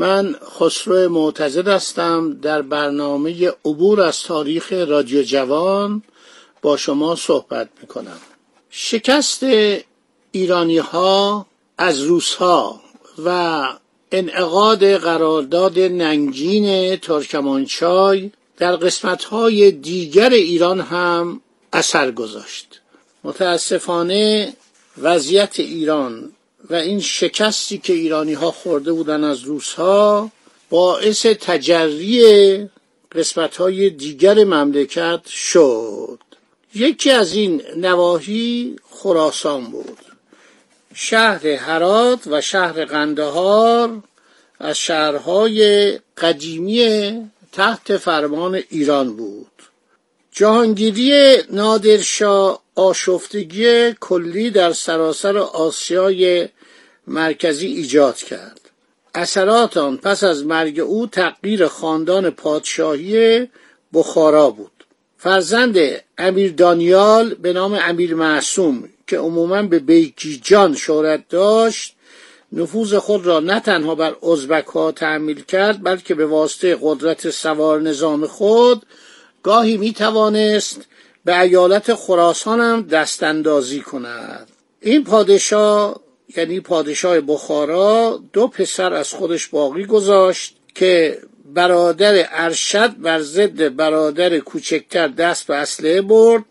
من خسرو معتزد هستم در برنامه عبور از تاریخ رادیو جوان با شما صحبت می‌کنم. شکست ایرانی ها از روس ها و انعقاد قرارداد ننگین ترکمانچای در قسمت های دیگر ایران هم اثر گذاشت. متاسفانه وضعیت ایران و این شکستی که ایرانی ها خورده بودن از روس ها باعث تجری قسمت های دیگر مملکت شد. یکی از این نواحی خراسان بود. شهر هرات و شهر قندهار از شهرهای قدیمی تحت فرمان ایران بود. جهانگیری نادرشاه آشفتگی کلی در سراسر آسیای مرکزی ایجاد کرد. اثرات آن پس از مرگ او تغییر خاندان پادشاهی بخارا بود. فرزند امیر دانیال به نام امیر معصوم که عموما به بیکی جان شهرت داشت نفوذ خود را نه تنها بر ازبک ها تحمیل کرد بلکه به واسطه قدرت سوار نظام خود گاهی می توانست به ایالت خراسان هم دستاندازی کند. این پادشاه یعنی پادشاه بخارا دو پسر از خودش باقی گذاشت که برادر ارشد بر ضد برادر کوچکتر دست به اسلحه برد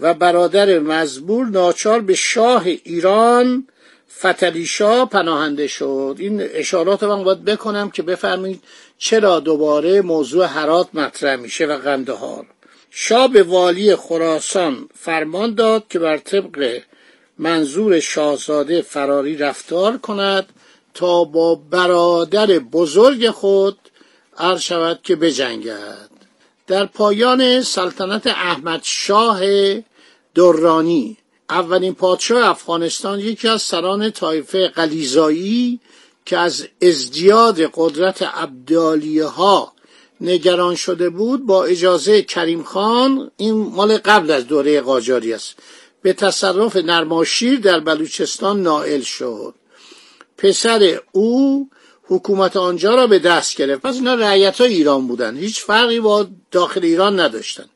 و برادر مزبور ناچار به شاه ایران فتلی شاه پناهنده شد. این اشارات من باید بکنم که بفهمید چرا دوباره موضوع حرات مطرح میشه و قندهار. شاه به والی خراسان فرمان داد که بر طبق منظور شاهزاده فراری رفتار کند تا با برادر بزرگ خود عرض شود که بجنگد. در پایان سلطنت احمد شاه درانی اولین پادشاه افغانستان یکی از سران طایفه قلیزایی که از ازدیاد قدرت عبدالیه ها نگران شده بود با اجازه کریم خان این مال قبل از دوره قاجاری است. به تصرف نرماشیر در بلوچستان نائل شد. پسر او حکومت آنجا را به دست گرفت. پس اینا رعیت های ایران بودن. هیچ فرقی با داخل ایران نداشتن.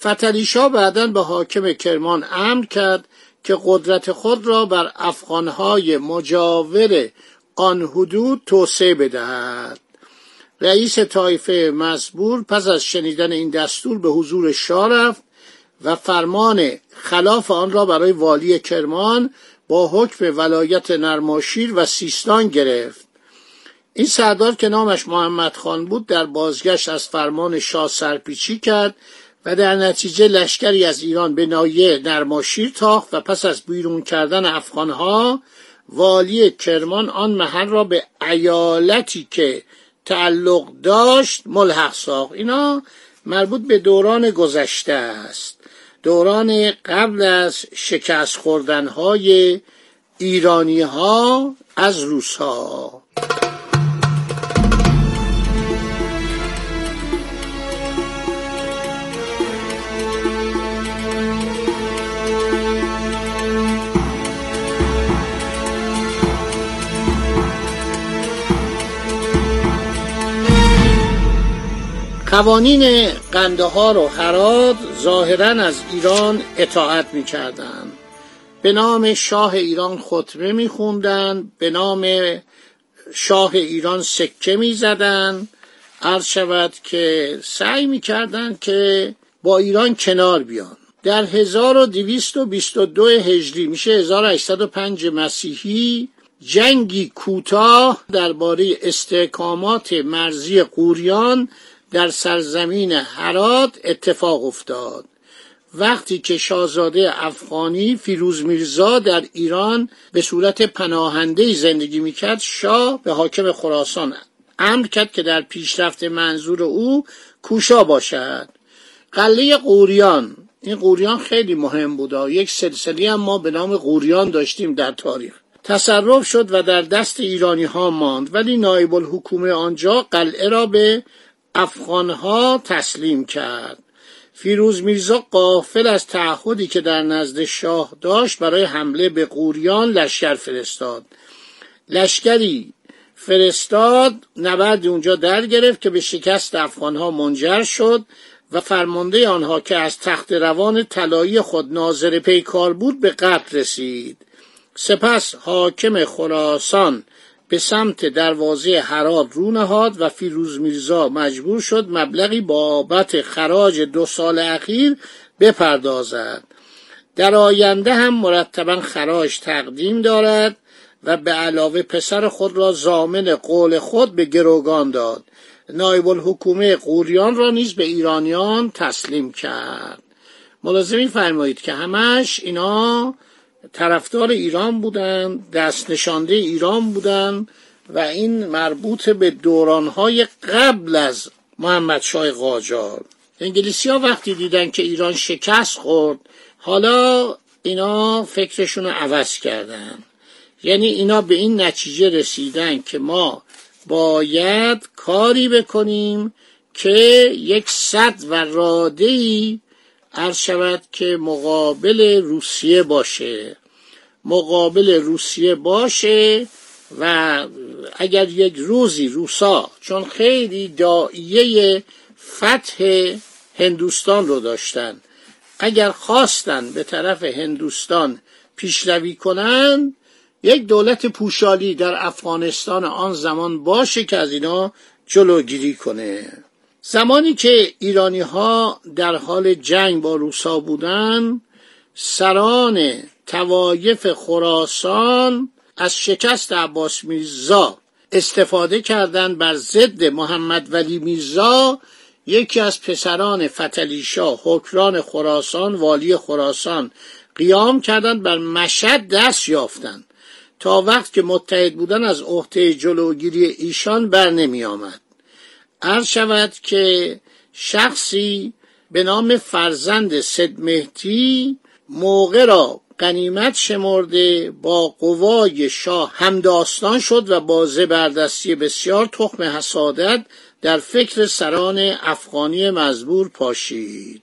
فتلیشا بعدا به حاکم کرمان امر کرد که قدرت خود را بر افغانهای مجاور آن حدود توسعه بدهد. رئیس طایفه مزبور پس از شنیدن این دستور به حضور شاه رفت و فرمان خلاف آن را برای والی کرمان با حکم ولایت نرماشیر و سیستان گرفت. این سردار که نامش محمد خان بود در بازگشت از فرمان شاه سرپیچی کرد و در نتیجه لشکری از ایران به نایه نرماشیر تاخت و پس از بیرون کردن افغانها والی کرمان آن محل را به ایالتی که تعلق داشت ملحق ساخت اینا مربوط به دوران گذشته است. دوران قبل از شکست خوردنهای ایرانی ها از روس ها قوانین قندهار و حراد ظاهرا از ایران اطاعت می کردن. به نام شاه ایران خطبه می خوندن. به نام شاه ایران سکه می زدن. عرض شود که سعی می کردن که با ایران کنار بیان در 1222 هجری میشه 1805 مسیحی جنگی کوتاه درباره استحکامات مرزی قوریان در سرزمین هرات اتفاق افتاد. وقتی که شاهزاده افغانی فیروز میرزا در ایران به صورت پناهنده زندگی می‌کرد شاه به حاکم خراسان امر کرد که در پیشرفت منظور او کوشا باشد. قله قوریان این قوریان خیلی مهم بود. یک سلسله هم ما به نام قوریان داشتیم در تاریخ. تصرف شد و در دست ایرانی ها ماند. ولی نایب الحکومه آنجا قلعه را به افغانها تسلیم کرد. فیروز میرزا قافل از تعهدی که در نزد شاه داشت برای حمله به قوریان لشکر فرستاد. لشکری فرستاد نبرد اونجا در گرفت که به شکست افغانها منجر شد و فرمانده آنها که از تخت روان طلایی خود ناظر پیکار بود به قتل رسید. سپس حاکم خراسان به سمت دروازه هرات رو نهاد و فیروز میرزا مجبور شد مبلغی بابت خراج دو سال اخیر بپردازد. در آینده هم مرتبا خراج تقدیم دارد و به علاوه پسر خود را زامن قول خود به گروگان داد. نایب الحکومه قوریان را نیز به ایرانیان تسلیم کرد. ملازمی فرمایید که همش اینا طرفدار ایران بودن دست نشانده ایران بودن و این مربوط به دورانهای قبل از محمد شای قاجار. انگلیسی ها وقتی دیدن که ایران شکست خورد حالا اینا فکرشون رو عوض کردن. یعنی اینا به این نتیجه رسیدن که ما باید کاری بکنیم که یک صد و رادهی عرض شود که مقابل روسیه باشه. مقابل روسیه باشه و اگر یک روزی روسا چون خیلی دائیه فتح هندوستان رو داشتن اگر خواستن به طرف هندوستان پیشروی کنند یک دولت پوشالی در افغانستان آن زمان باشه که از اینا جلوگیری کنه. زمانی که ایرانی ها در حال جنگ با روسا بودن سران توایف خراسان از شکست عباس میرزا استفاده کردند بر ضد محمد ولی میرزا یکی از پسران فتلی شاه حکران خراسان والی خراسان قیام کردند بر مشد دست یافتند. تا وقت که متحد بودن از عهده جلوگیری ایشان بر نمی آمد عرض شود که شخصی به نام فرزند سد مهدی موقع را قنیمت شمرده با قوای شاه همداستان شد و با زبردستی بسیار تخم حسادت در فکر سران افغانی مزبور پاشید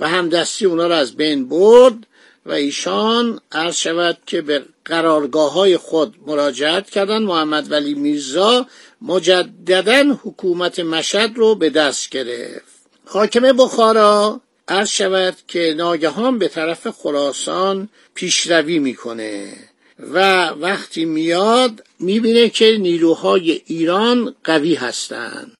و همدستی اونا را از بین برد و ایشان عرض شود که به قرارگاه های خود مراجعت کردند. محمد ولی میرزا مجددا حکومت مشد رو به دست گرفت. حاکم بخارا عرض شود که ناگهان به طرف خراسان پیشروی می‌کنه و وقتی میاد می‌بینه که نیروهای ایران قوی هستند.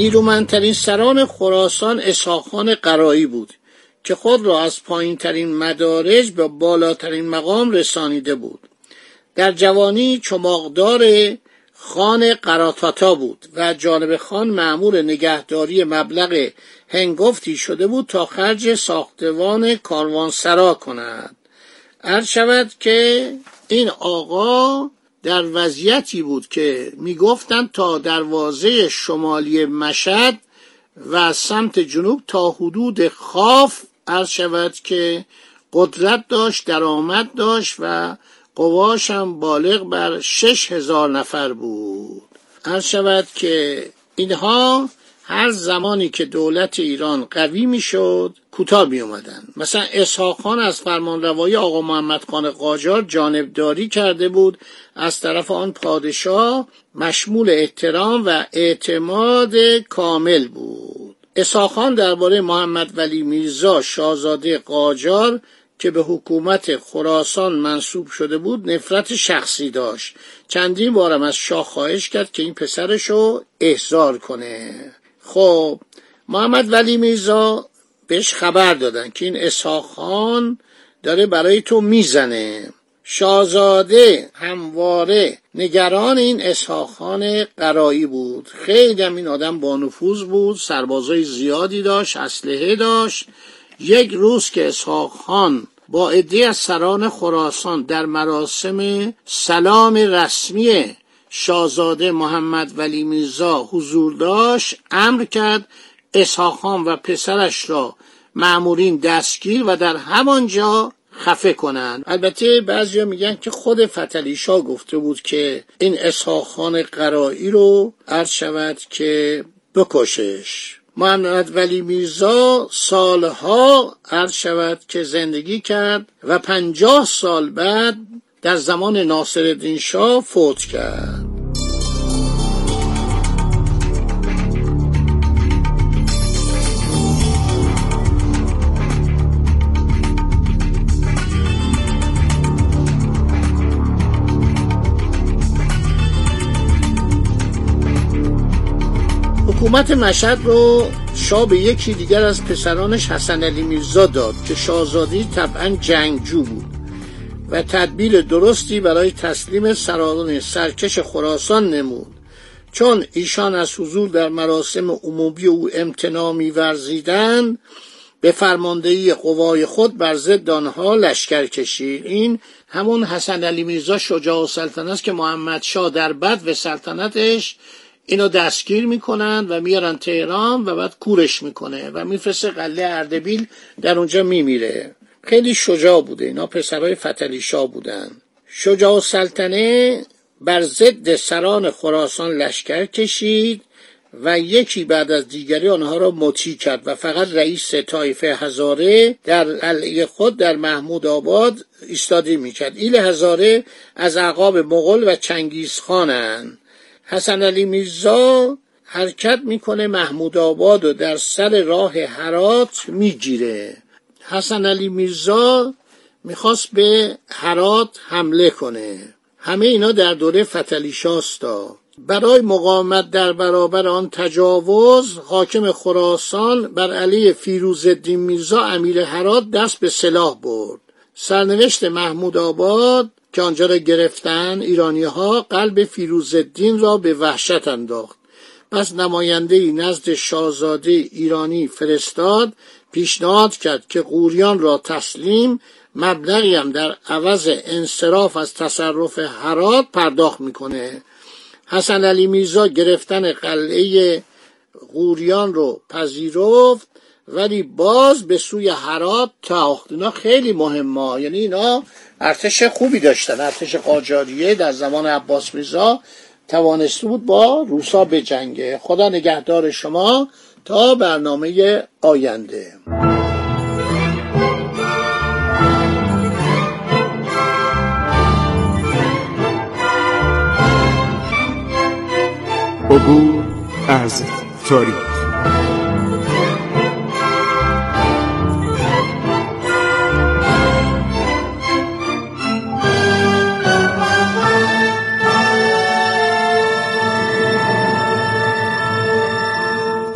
نیرومندترین سران خراسان اسحاقخان قرایی بود که خود را از پایینترین مدارج به بالاترین مقام رسانیده بود. در جوانی چماقدار خان قراتاتا بود و جانب خان معمول نگهداری مبلغ هنگفتی شده بود تا خرج ساختوان کاروانسرا کند. عرض شود که این آقا در وضعیتی بود که می‌گفتند تا دروازه شمالی مشد و سمت جنوب تا حدود خاف عرض شود که قدرت داشت درآمد داشت و قواش هم بالغ بر شش هزار نفر بود. عرض شود که اینها هر زمانی که دولت ایران قوی می‌شد کوتاه می اومدن مثلا اسحاق خان از فرمانروایی آقا محمد خان قاجار جانبداری کرده بود از طرف آن پادشاه مشمول احترام و اعتماد کامل بود. اسحاق خان درباره محمد ولی میرزا شاهزاده قاجار که به حکومت خراسان منصوب شده بود نفرت شخصی داشت. چندین بارم از شاه خواهش کرد که این پسرشو احضار کنه. خب محمد ولی میرزا بهش خبر دادن که این اسحاق خان داره برای تو می‌زنه. شاهزاده همواره نگران این اسحاق قرایی بود. خیلی هم این آدم با نفوذ بود سربازای زیادی داشت اسلحه داشت. یک روز که اسحاق خان با عده از سران خراسان در مراسم سلام رسمی شاهزاده محمد ولی میرزا حضور داشت امر کرد اسحاق خان و پسرش را معمورین دستگیر و در همانجا خفه کنند. البته بعضیا میگن که خود فتلیشا گفته بود که این اسحاق قرایی رو عرض شود که بکشش. محمد ولی میرزا سالها عرض شود که زندگی کرد و پنجاه سال بعد در زمان ناصر شاه فوت کرد. حکومت مشهد رو شاه به یکی دیگر از پسرانش حسن علی میرزا داد که شاهزادی طبعا جنگجو بود. و تدبیر درستی برای تسلیم سران سرکش خراسان نمود. چون ایشان از حضور در مراسم عمومی او امتناع میورزیدند به فرماندهی قوای خود بر ضد آنها لشکر کشید. این همون حسن علی میرزا شجاع سلطنت است که محمد شاه در بد و سلطنتش اینو دستگیر می‌کنن و میارن تهران و بعد کورش می‌کنه و میفرسته قله اردبیل در اونجا میمیره. خیلی شجاع بوده. اینا پسرای فتلی شاه بودن. شجاع سلطنه بر ضد سران خراسان لشکر کشید و یکی بعد از دیگری آنها را مطیع کرد و فقط رئیس طایفه هزاره در قلعه خود در محمود آباد ایستادی می‌کرد. ایل هزاره از عقاب مغل و چنگیز خانند حسن علی میرزا حرکت می‌کنه محمود آباد و در سر راه هرات می‌گیره. حسن علی میرزا می‌خواست به هرات حمله کنه. همه اینا در دوره فتلی شاستا برای مقاومت در برابر آن تجاوز حاکم خراسان بر علی فیروزالدین میرزا امیر هرات دست به سلاح برد. سرنوشت محمود آباد که آنجا را گرفتن ایرانی ها قلب فیروزالدین را به وحشت انداخت. پس نماینده ای نزد شاهزاده ایرانی فرستاد پیشنهاد کرد که قوریان را تسلیم مبلغی هم در عوض انصراف از تصرف هرات پرداخت می‌کنه. حسن علی میرزا گرفتن قلعه قوریان رو پذیرفت ولی باز به سوی هرات تاخت. اینا خیلی مهمه. یعنی اینا ارتش خوبی داشتن. ارتش قاجاریه در زمان عباس میرزا توانسته بود با روسا بجنگه. خدا نگهدار شما. تا برنامه آینده. عبور از تاریخ.